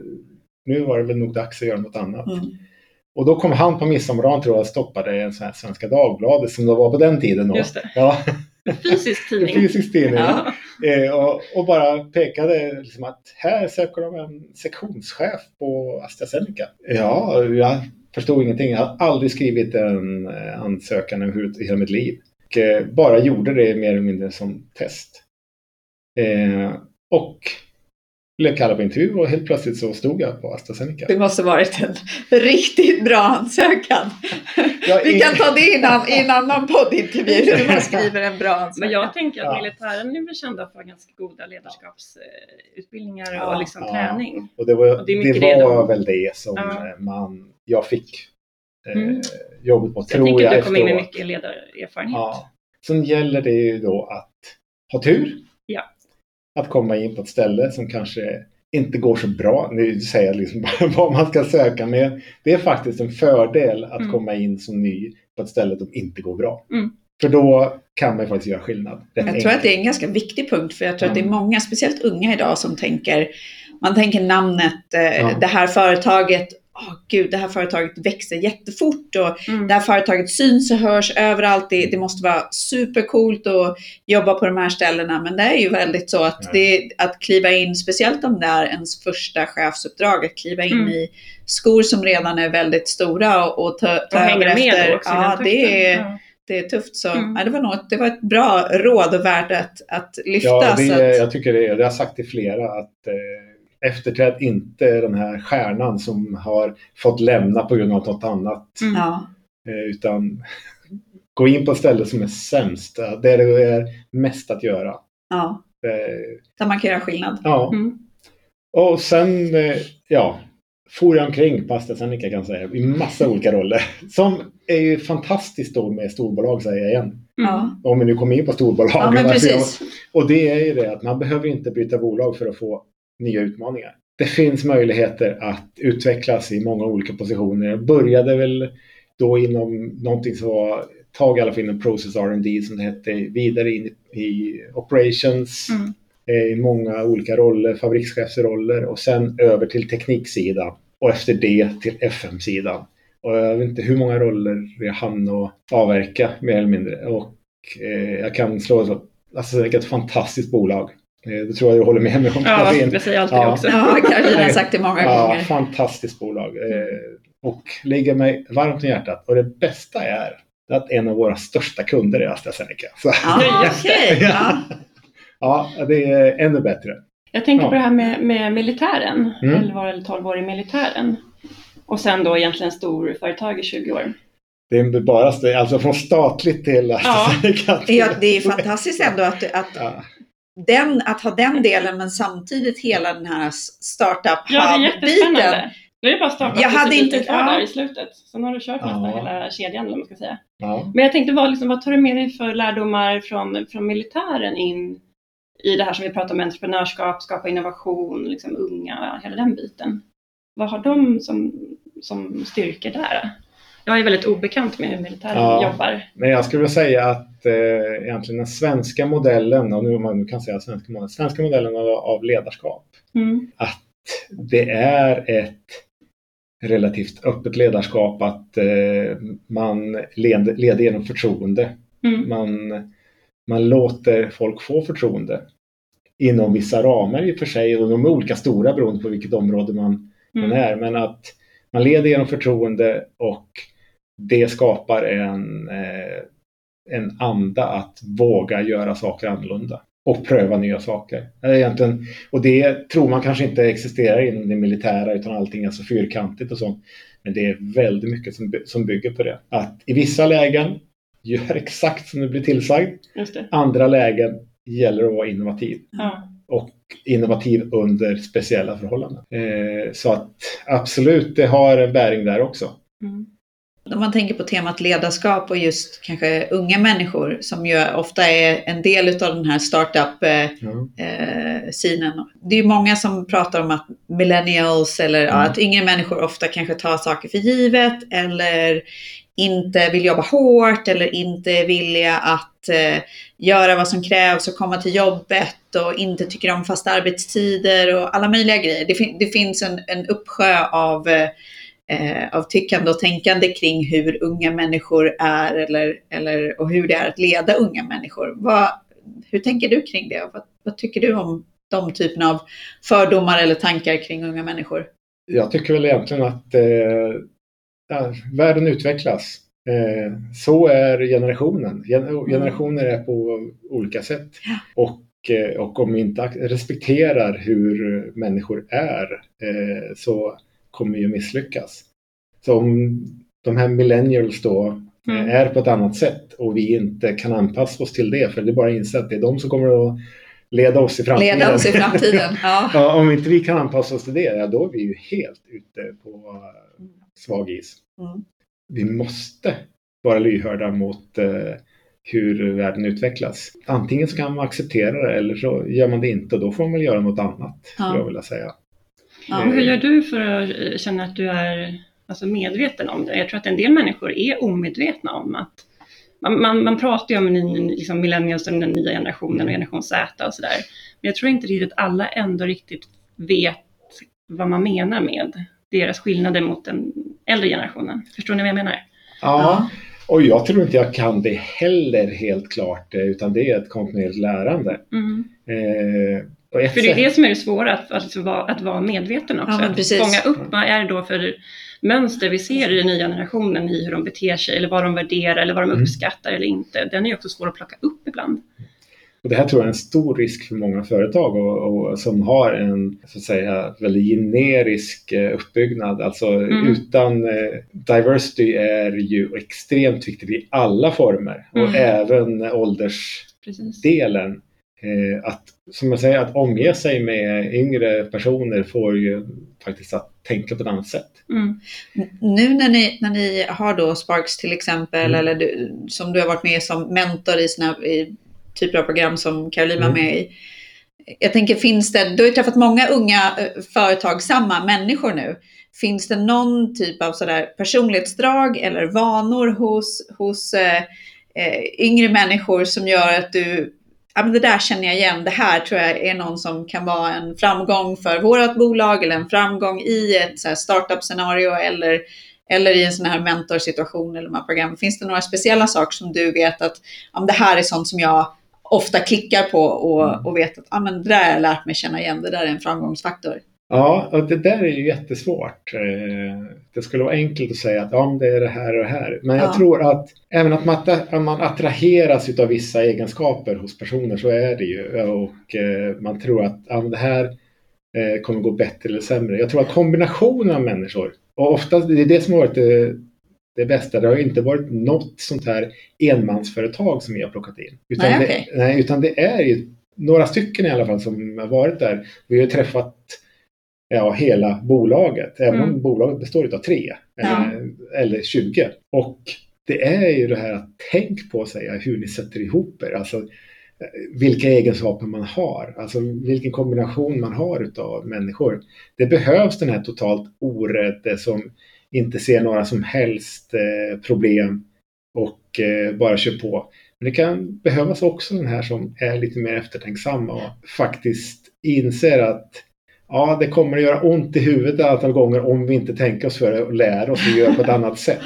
nu var det väl nog dags att göra något annat. Mm. Och då kom han på midsommardagen tror jag och stoppade en sån här Svenska Dagbladet som det var på den tiden. Då. Just det. Ja, En fysisk en tidning. fysisk tidning. Ja. Eh, och, och bara pekade liksom att här söker de en sektionschef på AstraZeneca. Ja, jag förstod ingenting. Jag har aldrig skrivit en eh, ansökan i hela mitt liv. Och eh, bara gjorde det mer eller mindre som test. Eh, och blev kallad på intervju och helt plötsligt så stod jag på AstraZeneca. Det måste varit en riktigt bra ansökan. Jag, Vi kan ta det i en, annan- poddintervju hur man skriver en bra ansökan. Men jag tänker att Ja. militären är väl kända för ganska goda ledarskapsutbildningar Ja. och liksom Ja. träning. Och det var, Och det det det var de- väl det som Ja. eh, man, jag fick eh, Mm. jobbet på, Så jag tror tänker jag att du kommer in med mycket ledarerfarenhet. Ja. Sen gäller det ju då att ha tur. Att komma in på ett ställe som kanske inte går så bra. Nu säger jag liksom bara vad man ska söka med. Det är faktiskt en fördel att Mm. komma in som ny på ett ställe som inte går bra. Mm. För då kan man faktiskt göra skillnad. Jag tror att enkelt. det är en ganska viktig punkt för jag tror att det är Mm. många, speciellt unga idag, som tänker, man tänker namnet, eh, det här företaget, åh gud, det här företaget växer jättefort och Mm. det här företaget syns och hörs överallt. Det, det måste vara supercoolt att jobba på de här ställena. Men det är ju väldigt så att, det, att kliva in, speciellt om det är ens första chefsuppdrag, att kliva in Mm. i skor som redan är väldigt stora och, och ta, Och ta över hänga med efter. också ja, det är, Ja. det är tufft. Så Mm. ja, det, var nog, ett- det var ett bra råd och värt att, att lyfta. Ja, det, att, jag tycker det. Det har jag sagt till flera att eh, efterträd inte den här stjärnan som har fått lämna på grund av något annat. Mm. ja, Eh, utan gå in på ett ställe som är sämst. eh, Där det är mest att göra. ja, Eh, där man kan göra skillnad. ja. Mm. Och sen, ja, for jag omkring på AstraZeneca kan jag säga, i massa olika roller. Som är ju fantastiskt då med storbolag säger jag igen. Mm. Ja, Om vi nu kommer in på storbolag. ja precis. Och det är ju det att man behöver inte byta bolag för att få nya utmaningar. Det finns möjligheter att utvecklas i många olika positioner. Jag började väl då inom någonting som var tag i alla fall inom Process R&D som det hette, vidare in i Operations, Mm. eh, i många olika roller, fabrikschefsroller och sen över till tekniksidan och efter det till FM-sidan. Och jag vet inte hur många roller jag hann att avverka mer eller mindre. Och eh, jag kan slå så Alltså det är ett fantastiskt bolag. Eh, det tror jag du håller med mig om. Ja, jag säger alltid Ja. också. Ja, Karolina har sagt det många Ja, gånger. fantastiskt bolag. Eh, och ligger mig varmt om hjärtat. Och det bästa är att en av våra största kunder är AstraZeneca. Så, Ah, okej. Ja. ja, det är ännu bättre. Jag tänker Ja. på det här med, med militären, Mm. 11 eller 12 år i militären. Och sen då egentligen storföretag i 20 år. Det är bara alltså från statligt till AstraZeneca. till- Ja, det är fantastiskt ändå att, att, Ja. Den, att ha den delen men samtidigt hela den här startup Ja, det är hub-biten. jättespännande. Nu är det bara starta Jag hade inte- kvar ja. där i slutet. Sen har du kört nästan Ja. hela kedjan eller man ska säga. Ja. Men jag tänkte, vad, liksom, vad tar du med dig för lärdomar från, från militären in i det här som vi pratar om, entreprenörskap, skapa innovation, liksom unga, hela den biten? Vad har de som, som styrkor där? Jag är väldigt obekant med hur militären Ja. jobbar. Men jag skulle vilja säga att eh, egentligen den svenska modellen, och nu man nu kan säga svenska modellen, svenska modellen av, av ledarskap, Mm. det är ett relativt öppet ledarskap att eh, man led, leder genom förtroende. Mm. Man, man låter folk få förtroende inom vissa ramar i och för sig och de är olika stora beroende på vilket område man, man Mm. är. Men att man leder genom förtroende och det skapar en, eh, en anda att våga göra saker annorlunda och pröva nya saker. Egentligen, och det tror man kanske inte existerar inom det militära utan allting är så fyrkantigt och sånt. Men det är väldigt mycket som, som bygger på det. Att i vissa lägen gör exakt som du blir tillsagd. Andra lägen gäller att vara innovativ Ja. och innovativ under speciella förhållanden. Eh, så att absolut, det har en bäring där också. Mm. Om man tänker på temat ledarskap och just kanske unga människor som ju ofta är en del av den här startup-scenen. Ja. Det är många som pratar om att millennials eller Mm. att yngre människor ofta kanske tar saker för givet eller inte vill jobba hårt eller inte är villiga att eh, göra vad som krävs och komma till jobbet och inte tycker om fasta arbetstider och alla möjliga grejer. Det, fin- det finns en, en uppsjö av eh, eh, av tyckande och tänkande kring hur unga människor är eller, eller, och hur det är att leda unga människor. Vad, hur tänker du kring det? Vad, vad tycker du om de typerna av fördomar eller tankar kring unga människor? Jag tycker väl egentligen att eh, ja, världen utvecklas. Eh, så är generationen. Gen- generationer är på olika sätt. Och, eh, och om vi inte respekterar hur människor är eh, så kommer att misslyckas. Så om de här millennials då eh, Mm. är på ett annat sätt och vi inte kan anpassa oss till det, för det är bara att inse att det är de som kommer att leda oss i framtiden. Leda oss i framtiden. Ja. Ja, om inte vi kan anpassa oss till det, ja, då är vi ju helt ute på eh, svag is. Mm. Vi måste vara lyhörda mot eh, hur världen utvecklas. Antingen så kan man acceptera det eller så gör man det inte och då får man väl göra något annat, skulle Ja. jag vilja säga. Ja. Och hur gör du för att eh, känna att du är alltså, medveten om det? Jag tror att en del människor är omedvetna om att man, man, man pratar ju om ni- liksom millennials och den nya generationen och generation Z och sådär. Men jag tror inte riktigt alla ändå riktigt vet vad man menar med deras skillnader mot den äldre generationen. Förstår ni vad jag menar? Ja, och jag tror inte jag kan det heller helt klart, eh, utan det är ett kontinuerligt lärande. Mm. Eh, För det är det som är det svåra, att, alltså, vara, att vara medveten också. Ja, att precis. fånga upp vad är det då för mönster vi ser i den nya generationen i hur de beter sig eller vad de värderar eller vad de Mm. uppskattar eller inte. Den är också svår att plocka upp ibland. Och det här tror jag är en stor risk för många företag och, och som har en så att säga, väldigt generisk eh, uppbyggnad. Alltså Mm. utan eh, diversity är ju extremt viktigt i alla former och Mm. även åldersdelen. Precis. Eh, att, som jag säger, att omge sig med yngre personer får ju faktiskt att tänka på ett annat sätt. Mm. Nu när ni, när ni har då Sparks till exempel, Mm. eller du, som du har varit med som mentor i såna i typer av program som Caroline var Mm. med i. Jag tänker, finns det, du har ju träffat många unga eh, företagsamma människor nu. Finns det någon typ av sådär personlighetsdrag eller vanor hos, hos eh, eh, yngre människor som gör att du, ja men det där känner jag igen, det här tror jag är någon som kan vara en framgång för vårt bolag eller en framgång i ett startup-scenario eller, eller i en sån här mentorsituation eller de här program. Finns det några speciella saker som du vet att ja, det här är sånt som jag ofta klickar på och, Mm. och vet att ja, men det där har jag lärt mig känna igen, det där är en framgångsfaktor. Ja, och det där är ju jättesvårt. Eh, det skulle vara enkelt att säga att ja, det är det här och det här. Men jag Ja. tror att även att man, att man attraheras av vissa egenskaper hos personer så är det ju. Och eh, man tror att ja, det här eh, kommer gå bättre eller sämre. Jag tror att kombinationen av människor och oftast det är det som har varit det, det bästa. Det har ju inte varit något sånt här enmansföretag som vi har plockat in. Utan, Nej, det, okej. nej, utan det är ju några stycken i alla fall som har varit där. Vi har träffat ja, hela bolaget, även Mm. om bolaget består av tre Ja. eller, eller 20. Och det är ju det här att tänk på sig hur ni sätter ihop er. Alltså, vilka egenskaper man har, alltså vilken kombination man har utav människor. Det behövs den här totalt orädde som inte ser några som helst eh, problem och eh, bara kör på. Men det kan behövas också den här som är lite mer eftertänksam och faktiskt inser att ja, det kommer att göra ont i huvudet ett antal gånger om vi inte tänker oss för och lär oss att göra på ett annat sätt.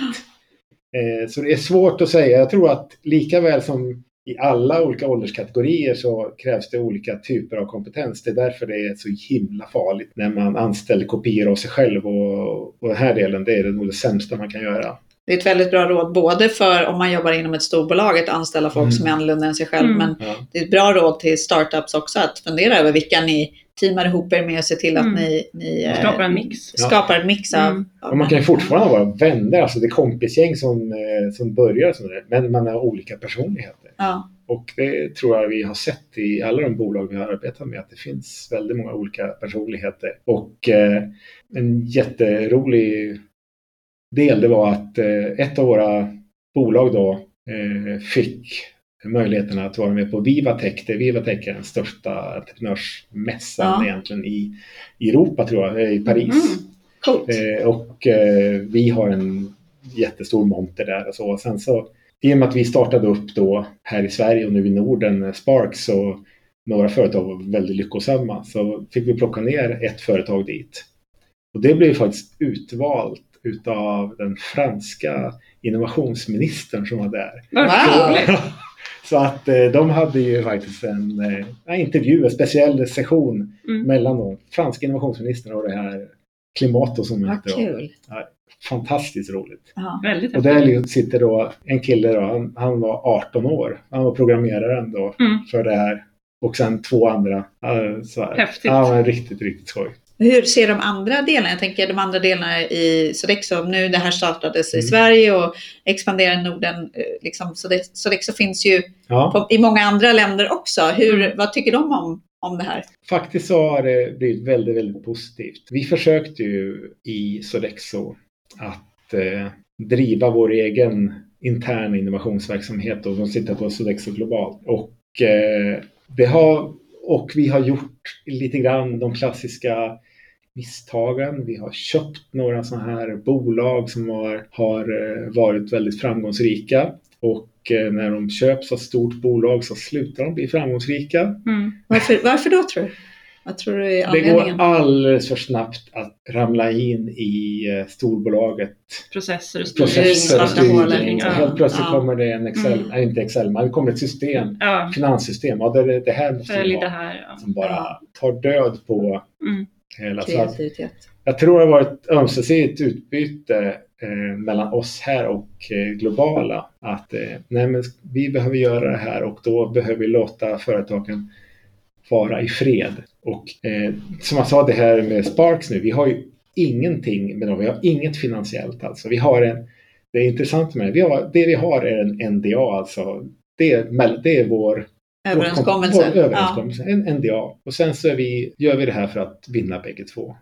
Eh, så det är svårt att säga. Jag tror att lika väl som i alla olika ålderskategorier så krävs det olika typer av kompetens. Det är därför det är så himla farligt när man anställer kopior av sig själv och, och den här delen, det är nog det sämsta man kan göra. Det är ett väldigt bra råd både för om man jobbar inom ett storbolag att anställa folk Mm. som är annorlunda än sig själv. Mm. Men Ja. det är ett bra råd till startups också att fundera över vilka ni teamar ihop er med och se till att Mm. ni, ni eh, Skapar en mix. skapar en mix av, Mm. av man kan ju fortfarande vara vänner, alltså det är kompisgäng som, eh, som börjar men man har olika personligheter. Ja. Och det tror jag vi har sett i alla de bolag vi har arbetat med, att det finns väldigt många olika personligheter. Och eh, en jätterolig del det var att eh, ett av våra bolag då eh, fick möjligheten att vara med på Vivatech. Det Vivatech är den största entreprenörsmässan Ja. egentligen i, i Europa tror jag, eh, i Paris. Mm. Eh, och eh, vi har en jättestor monter där och så. Och sen så i och med att vi startade upp då här i Sverige och nu i Norden, eh, Sparks, så några företag var väldigt lyckosamma. Så fick vi plocka ner ett företag dit. Och det blev faktiskt utvalt utav den franska innovationsministern som var där. Wow. roligt. Så att eh, de hade ju faktiskt en eh, intervju, en speciell session Mm. mellan de franska innovationsministern och det här Klimato som Vad heter. kul. Fantastiskt roligt. Ja. Väldigt Och där sitter då en kille, då, han, han var 18 år. Han var programmeraren då Mm. för det här. Och sen två andra. Så här. Häftigt. Ja, men riktigt, riktigt skoj. Hur ser de andra delarna? Jag tänker de andra delarna i Sodexo, nu det här startades i Mm. Sverige och expanderar i Norden. eh, Liksom, Sode- Sodexo finns ju Ja, på, i många andra länder också. Hur. Vad tycker de om, om det här? faktiskt så har det blivit väldigt, väldigt positivt. Vi försökte ju i Sodexo att eh, driva vår egen interna innovationsverksamhet och som sitter på Sodexo Global. Och, eh, det har, och vi har gjort lite grann de klassiska misstagen. Vi har köpt några sådana här bolag som har, har eh, varit väldigt framgångsrika. Och eh, när de köps av stort bolag så slutar de bli framgångsrika. Mm. Varför, varför då tror du? Vad tror du är Det anledningen? går alldeles för snabbt att ramla in i eh, storbolaget. Processer och Processer styrning. Ja. Helt plötsligt Ja. kommer det en Excel, Mm. nej inte Excel, men det kommer ett system, Ja, finanssystem. Ja, det, det här måste följ det här. Ja. Som bara tar död på Mm. Hela. Så att, Kreativitet. jag tror det har varit ömsesidigt utbyte eh, mellan oss här och eh, globala. Att eh, nej, men vi behöver göra det här och då behöver vi låta företagen vara i fred. Och som jag sa det här med Sparks nu, vi har ju ingenting med dem, vi har inget finansiellt alltså. Vi har en, det är intressant med det, vi har, det vi har är en NDA alltså. Det är, det är vår Överenskommelse. överenskommelse, en NDA. Och sen så vi, gör vi det här för att vinna bägge två.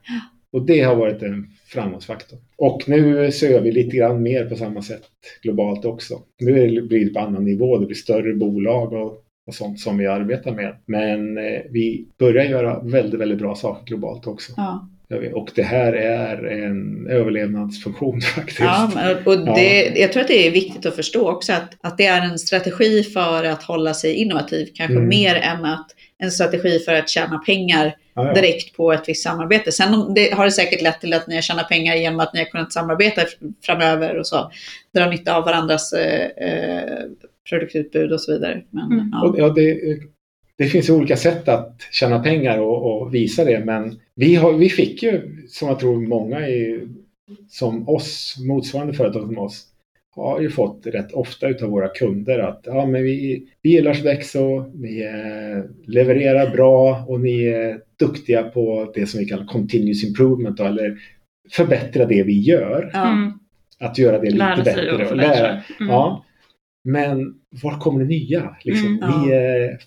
Och det har varit en framgångsfaktor. Och nu så gör vi lite grann mer på samma sätt globalt också. Nu blir det på annan nivå, det blir större bolag och, och sånt som vi arbetar med. Men eh, vi börjar göra väldigt, väldigt bra saker globalt också. Ja. Och det här är en överlevnadsfunktion faktiskt. Ja, och det, jag tror att det är viktigt att förstå också att, att det är en strategi för att hålla sig innovativ, kanske Mm. mer än att en strategi för att tjäna pengar Ja, ja. direkt på ett visst samarbete. Sen det har det säkert lett till att ni har tjänat pengar genom att ni har kunnat samarbeta framöver och så. Dra nytta av varandras eh, eh, produktutbud och så vidare. Men, Mm. ja. Och, ja, det, det finns ju olika sätt att tjäna pengar och, och visa det men vi, har, vi fick ju, som jag tror många i, som oss, motsvarande företag som oss, har ju fått rätt ofta utav våra kunder att ja, men vi, vi gillar Sodexo, ni eh, levererar bra och ni är duktiga på det som vi kallar continuous improvement då, eller förbättra det vi gör. Mm. Att göra det lite Lära sig bättre. och lära. Mm. Ja. Men var kommer det nya? Liksom, Mm, ja. vi, är,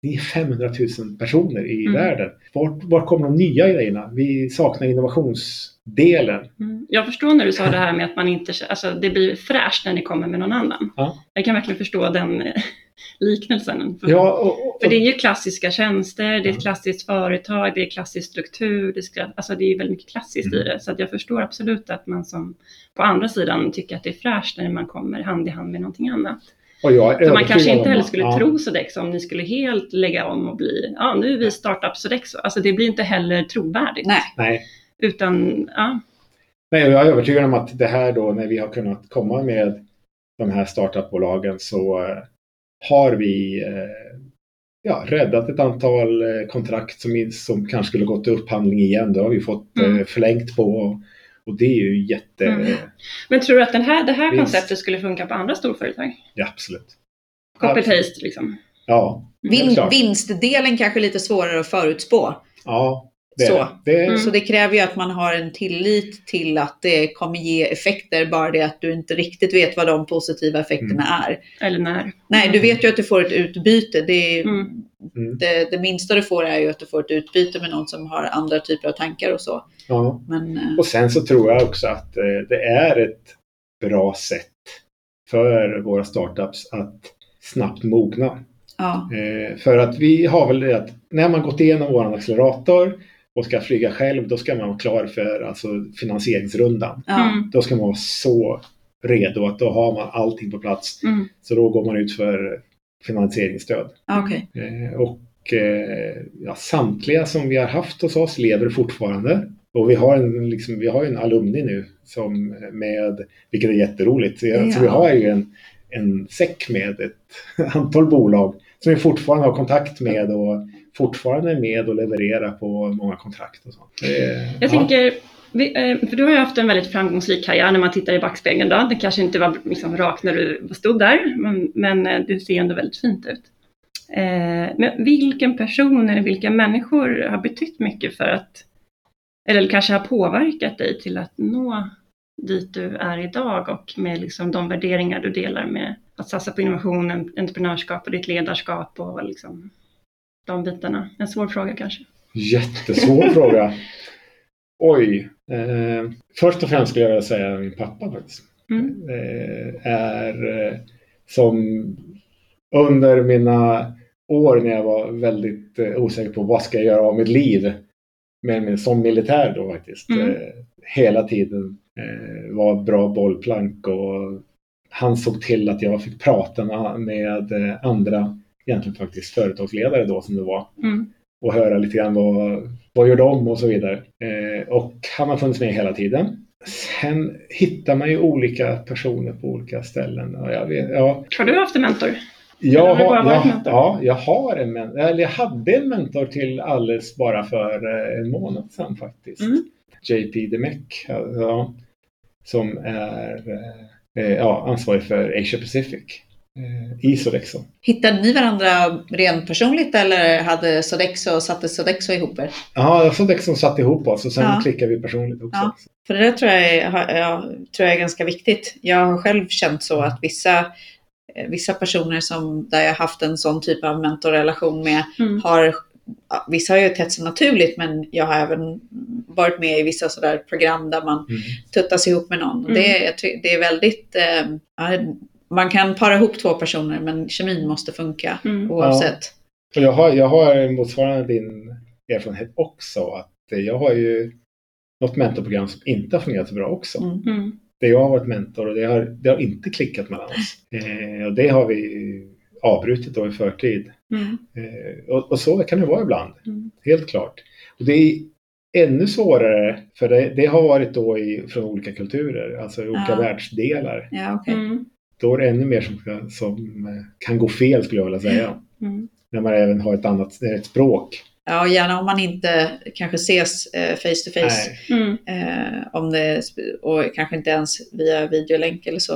vi är 500 000 personer i Mm. världen. Var, var kommer de nya grejerna? Vi saknar innovationsdelen. Mm. Jag förstår när du sa det här med att man inte, alltså det blir fräscht när ni kommer med någon annan. Ja. Jag kan verkligen förstå den eh, liknelsen. För, Ja, och, och, för det är ju klassiska tjänster, det är ett klassiskt företag, det är klassisk struktur, det ska, alltså det är väldigt mycket klassiskt i Mm. det. Så jag förstår absolut att man som på andra sidan tycker att det är fräscht när man kommer hand i hand med någonting annat. Och jag är Så man kanske inte heller skulle ja. tro Sodexo om ni skulle helt lägga om och bli, ja nu är vi startup Sodexo. Alltså det blir inte heller trovärdigt. Nej. Nej, Utan, ja, Nej, jag är övertygad om att det här då när vi har kunnat komma med de här startupbolagen så eh, har vi eh, ja, räddat ett antal eh, kontrakt som, som kanske skulle gått till upphandling igen. Det har vi fått Mm. förlängt på. Och det är ju jätte... Mm. Men tror du att den här, det här Visst. konceptet skulle funka på andra storföretag? Ja, absolut. Copy-paste liksom. Ja, Vin, vinstdelen kanske är lite svårare att förutspå. ja det, Så. det Mm. Så det kräver ju att man har en tillit till att det kommer ge effekter, bara det att du inte riktigt vet vad de positiva effekterna är. Eller när. Nej, du vet ju att du får ett utbyte. Det, är, Mm. Mm. det, det minsta du får är ju att du får ett utbyte med någon som har andra typer av tankar och så. ja. Men eh, Och sen så tror jag också att eh, det är ett bra sätt för våra startups att snabbt mogna. ja, Eh, för att vi har väl det att när man gått igenom vår accelerator och ska flyga själv, då ska man vara klar för alltså, finansieringsrundan. ja, Mm. Då ska man vara så redo att då har man allting på plats. Mm. Så då går man ut för finansieringsstöd. ja, okej. Eh, och eh, ja, samtliga som vi har haft hos oss lever fortfarande. Och vi har en, liksom, vi har en alumni nu som med, vilket är jätteroligt. Så, jag- så Ja. vi har ju en, en säck med ett antal bolag som vi fortfarande har kontakt med och fortfarande är med och levererar på många kontrakt och sånt. Är- Jag ja. tänker, vi, eh, för du har ju haft en väldigt framgångsrik karriär när man tittar i backspegeln. Då. Det kanske inte var liksom rakt när du stod där, men, men eh, det ser ändå väldigt fint ut. Eh, Men vilken person eller vilka människor har betytt mycket för att, eller kanske har påverkat dig till att nå dit du är idag och med liksom de värderingar du delar med att satsa på innovation, entreprenörskap och ditt ledarskap och liksom de bitarna. En svår fråga kanske. Jättesvår fråga. Oj. Eh, först och främst skulle jag vilja säga min pappa faktiskt. Mm. Eh, är eh, som under mina år när jag var väldigt eh, osäker på vad ska jag göra av mitt liv. Men som militär då faktiskt. Mm. Eh, hela tiden var bra bollplank och han såg till att jag fick prata med, andra, egentligen faktiskt företagsledare då som det var Mm. och höra lite grann vad, vad gör de och så vidare. Eh, och han har funnits med hela tiden. Sen hittar man ju olika personer på olika ställen. Och jag, vet, ja, Har du haft en mentor? jag, har jag, mentor? ja, jag har en mentor. Eller jag hade en mentor till alldeles bara för eh, en månad sedan faktiskt. Mm. JP Demek. Ja, som är eh, eh, ja, ansvarig för Asia Pacific. Eh, i Sodexo. Hittade ni varandra rent personligt eller hade Sodexo, satte Sodexo ihop er? Ja, Sodexo satte ihop oss och sen Ja. klickade vi personligt också. Ja. För det där tror jag, är, har- ja, tror jag är ganska viktigt. Jag har själv känt så att vissa, eh, vissa personer som, där jag haft en sån typ av mentorrelation med Mm. har, vissa har ju tett sig naturligt men jag har även varit med i vissa sådär program där man Mm. tuttas ihop med någon. Mm. Det, jag det är väldigt, eh, man kan para ihop två personer men kemin måste funka Mm. oavsett. Och jag har, jag har motsvarande din erfarenhet också. Att jag har ju något mentorprogram som inte har fungerat så bra också. Mm. Mm. Där jag har varit mentor och det har, det har inte klickat mellan oss. Eh, och det har vi avbrutit då i förtid. Mm. Eh, och, och så kan det vara ibland, Mm. helt klart. Och det är ännu svårare, för det, det har varit då i, från olika kulturer, alltså i olika Ja. världsdelar. Ja, okej. Mm. Då är det ännu mer som, ska, som eh, kan gå fel skulle jag vilja säga. Mm. när man även har ett annat ett språk. Ja, gärna om man inte kanske ses eh, face to face. Mm. Eh, om det, och kanske inte ens via videolänk eller så.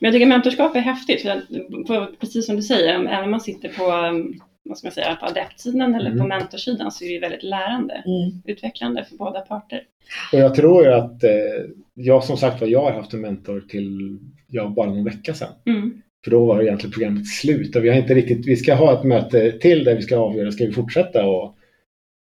Men jag tycker mentorskap är häftigt, för att, på, precis som du säger, även om man sitter på, um, vad ska man säga, på adeptsidan eller på Mm. mentorsidan så är det ju väldigt lärande, Mm. utvecklande för båda parter. Och jag tror ju att eh, jag som sagt var, jag har haft en mentor till ja, bara någon vecka sedan. Mm. För då var egentligen programmet slut och vi har inte riktigt, vi ska ha ett möte till där vi ska avgöra, ska vi fortsätta och,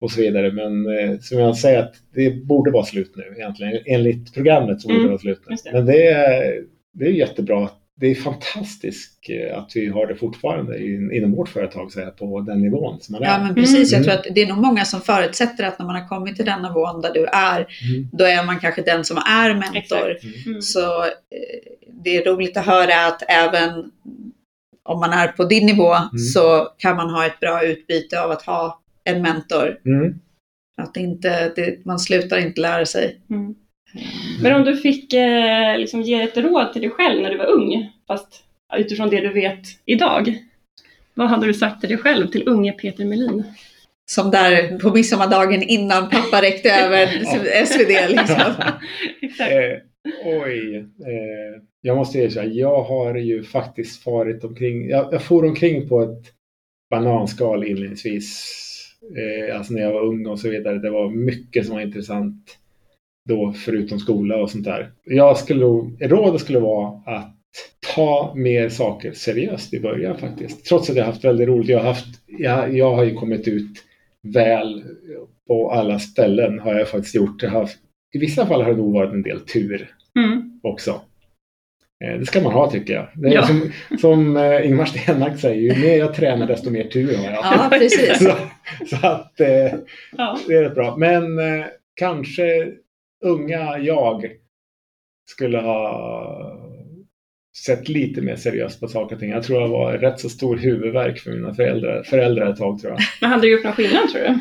och så vidare. Men eh, som jag säger att det borde vara slut nu egentligen. Enligt programmet så borde Mm, det vara slut nu. det. Men det är, det är jättebra. Det är fantastiskt eh, att vi har det fortfarande in, inom vårt företag så här, på den nivån som man är. Ja, men precis. Jag Mm. tror att det är nog många som förutsätter att när man har kommit till den nivån där du är, Mm. då är man kanske den som är mentor. Mm. Mm. Så eh, det är roligt att höra att även om man är på din nivå Mm. så kan man ha ett bra utbyte av att ha en mentor. Mm. Att inte, det, man slutar inte lära sig. Men om du fick eh, liksom ge ett råd till dig själv när du var ung, fast utifrån det du vet idag, vad hade du sagt till dig själv, till unge Peter Melin? Som där på midsommardagen innan pappa räckte över SvD. Liksom. Eh, oj. Eh, jag måste erkänna, jag har ju faktiskt farit omkring. Jag, jag for omkring på ett bananskal inledningsvis. Eh, alltså när jag var ung och så vidare. Det var mycket som var intressant då, förutom skola och sånt där. Jag skulle, nog- rådet skulle vara att ta mer saker seriöst i början faktiskt. Trots att jag har haft väldigt roligt. Jag har, haft, jag, jag har ju kommit ut väl på alla ställen har jag faktiskt gjort. Jag har, I vissa fall har det nog varit en del tur Mm. också. Eh, Det ska man ha tycker jag. Det Ja. som, som eh, Ingmar Stenmark säger, ju mer jag tränar desto mer tur har jag. Ja, precis. Så, så att eh, Ja. det är rätt bra. Men kanske unga jag skulle ha sett lite mer seriöst på saker och ting. Jag tror jag var rätt så stor huvudvärk för mina föräldrar, föräldrar ett tag tror jag. Men hade du gjort någon skillnad tror du?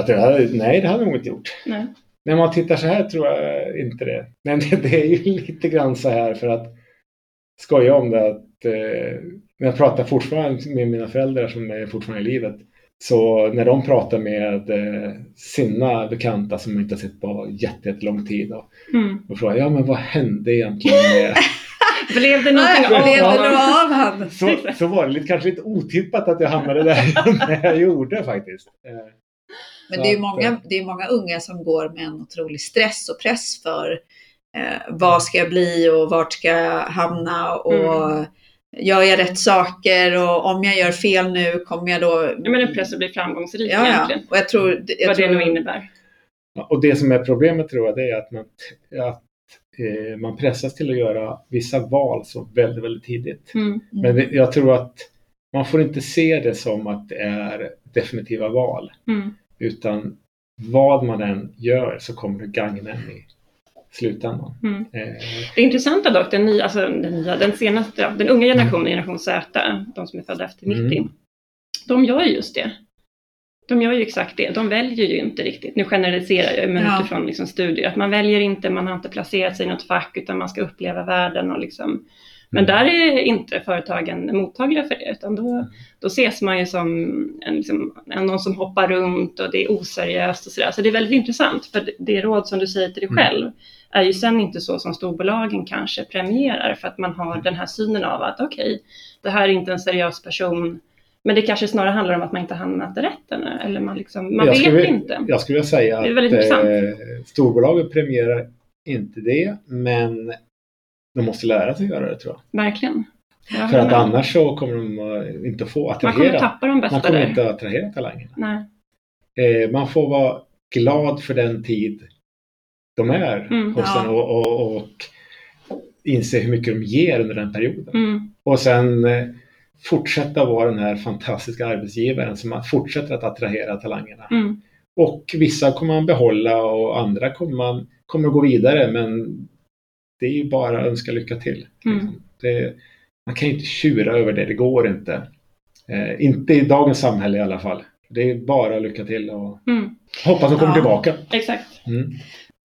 Att jag hade, nej, det hade jag nog inte gjort. Nej. När man tittar så här tror jag inte det. Men det, det är ju lite grann så här för att skoja om det att eh, jag pratar fortfarande med mina föräldrar som är fortfarande i livet så när de pratar med eh, sina bekanta som inte har sett på jätte- jättelång tid och, Mm. och frågar ja men vad hände egentligen med Blev det någonting av blev det honom? nog av han? så, så var det lite, kanske lite otippat att jag hamnade där jag gjorde faktiskt. Eh, Men det är många, eh, det är många unga som går med en otrolig stress och press för eh, vad ska jag bli och vart ska jag hamna och Mm. Gör jag rätt saker och om jag gör fel nu kommer jag då... Ja, men en press att bli framgångsrik Ja, ja. egentligen. Och jag tror... Jag Vad tror det nu innebär. Ja, Och det som är problemet tror jag det är att man, att, eh, man pressas till att göra vissa val så väldigt, väldigt tidigt. Mm. Men det, jag tror att man får inte se det som att det är definitiva val. Mm. Utan vad man än gör så kommer det gagna en i slutändan. Mm. Eh, Det intressanta dock, den, nya, alltså den, nya, den senaste, ja, den unga generationen, generation Z, de som är födda efter 90, Mm. de gör ju just det. De gör ju exakt det. De väljer ju inte riktigt. Nu generaliserar jag men Ja. utifrån liksom studier. Att man väljer inte, man har inte placerat sig i något fack utan man ska uppleva världen och liksom. Men Mm. där är inte företagen mottagliga för det utan då, då ses man ju som en, liksom, en, någon som hoppar runt och det är oseriöst och sådär. Så det är väldigt intressant för det, det råd som du säger till dig Mm. själv är ju sen inte så som storbolagen kanske premierar för att man Mm. har den här synen av att okej, det här är inte en seriös person men det kanske snarare handlar om att man inte hamnat rätt ännu, eller man, liksom, man Jag vet skulle- inte. jag skulle vilja säga Det är att väldigt eh, storbolagen premierar inte det, men de måste lära sig göra det tror jag. Verkligen. Jag För att med. annars så kommer de eh, inte få man kommer attrahera. tappa de Man bästa kommer där. inte att attrahera talangerna. Nej. Eh, man får vara glad för den tid de är Mm. hos Ja. en och, och, och inse hur mycket de ger under den perioden. Mm. Och sen eh, fortsätta vara den här fantastiska arbetsgivaren som fortsätter att attrahera talangerna. Mm. Och vissa kommer man behålla och andra kommer man kommer gå vidare men det är ju bara att önska lycka till. Mm. Liksom. Det, man kan ju inte tjura över det, det går inte. Eh, inte i dagens samhälle i alla fall. Det är bara lycka till och Mm. hoppas de kommer Ja. tillbaka. Exakt. Mm.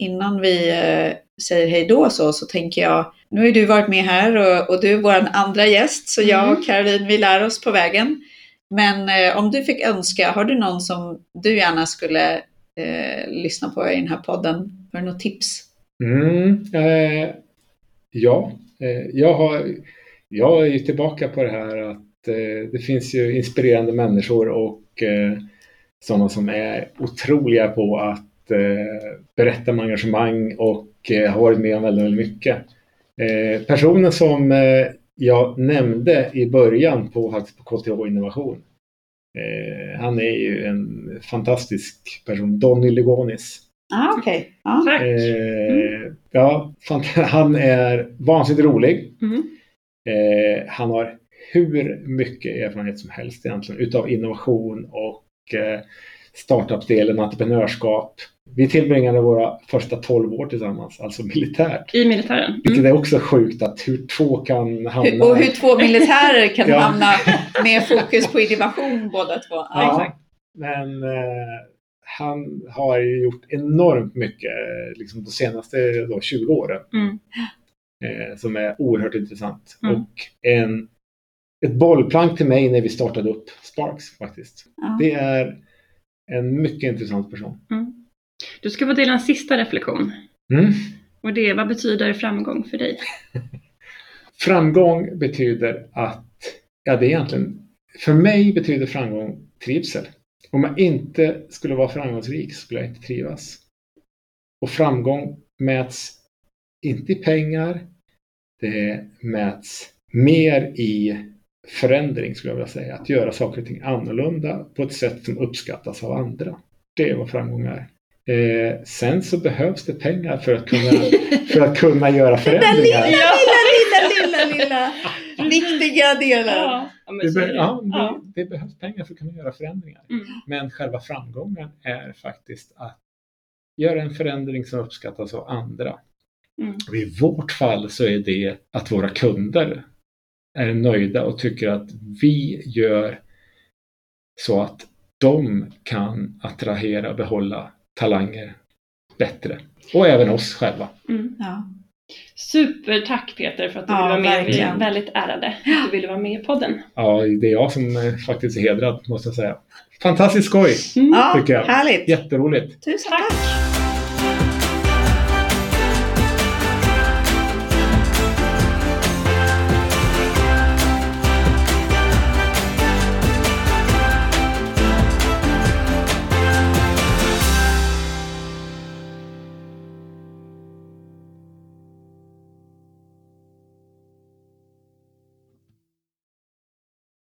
Innan vi eh, säger hej då så, så tänker jag, nu har ju du varit med här och, och du är vår andra gäst, så jag Mm. och Caroline vi lär oss på vägen. Men eh, om du fick önska, har du någon som du gärna skulle eh, lyssna på i den här podden? Har du något tips? Mm, eh, ja, eh, jag, har, jag är ju tillbaka på det här att eh, det finns ju inspirerande människor och sådana som är otroliga på att berätta med engagemang och eh, har varit med om väldigt, väldigt mycket. Eh, personen som eh, jag nämnde i början på, faktiskt på KTH Innovation. Eh, han är ju en fantastisk person, Donny Ligonis. Ah, Okej. Ja. Tack. Eh, ja, han är vansinnigt rolig. Mm. Eh, han har hur mycket erfarenhet som helst egentligen utav innovation och startup-delen, entreprenörskap. Vi tillbringade våra första 12 år tillsammans, alltså militärt. I militären. Vilket Mm. är också sjukt att hur två kan hamna... Och hur två militärer kan Ja. hamna med fokus på innovation båda två. Ja. Ja, men eh, han har ju gjort enormt mycket liksom de senaste då, 20 åren. Mm. eh, som är oerhört intressant. Mm. Och en, ett bollplank till mig när vi startade upp Sparks faktiskt. Ja. Det är en mycket intressant person. Du ska få dela en sista reflektion. Mm. Och det vad betyder framgång för dig? Framgång betyder att, ja det är egentligen, för mig betyder framgång trivsel. Om jag inte skulle vara framgångsrik skulle jag inte trivas. Och framgång mäts inte i pengar, det mäts mer i förändring skulle jag vilja säga. Att göra saker och ting annorlunda på ett sätt som uppskattas av andra. Det är vad framgång är. Eh, sen så behövs det pengar för att kunna, för att kunna göra Den där lilla, förändringar. lilla, lilla, lilla, lilla viktiga delen. Ja, Det, be- Ja. det, det behövs pengar för att kunna göra förändringar. Mm. Men själva framgången är faktiskt att göra en förändring som uppskattas av andra. Mm. Och I vårt fall så är det att våra kunder är nöjda och tycker att vi gör så att de kan attrahera och behålla talanger bättre. Och även oss själva. Mm. Ja. Supertack Peter för att du Ja, ville vara med. Vi är verkligen. väldigt ärade att du ville vara med i podden. Ja, det är jag som eh, faktiskt är hedrad måste jag säga. Fantastiskt skoj! Mm. Ja, Tycker jag. härligt. Jätteroligt! Tusen Tack. tack.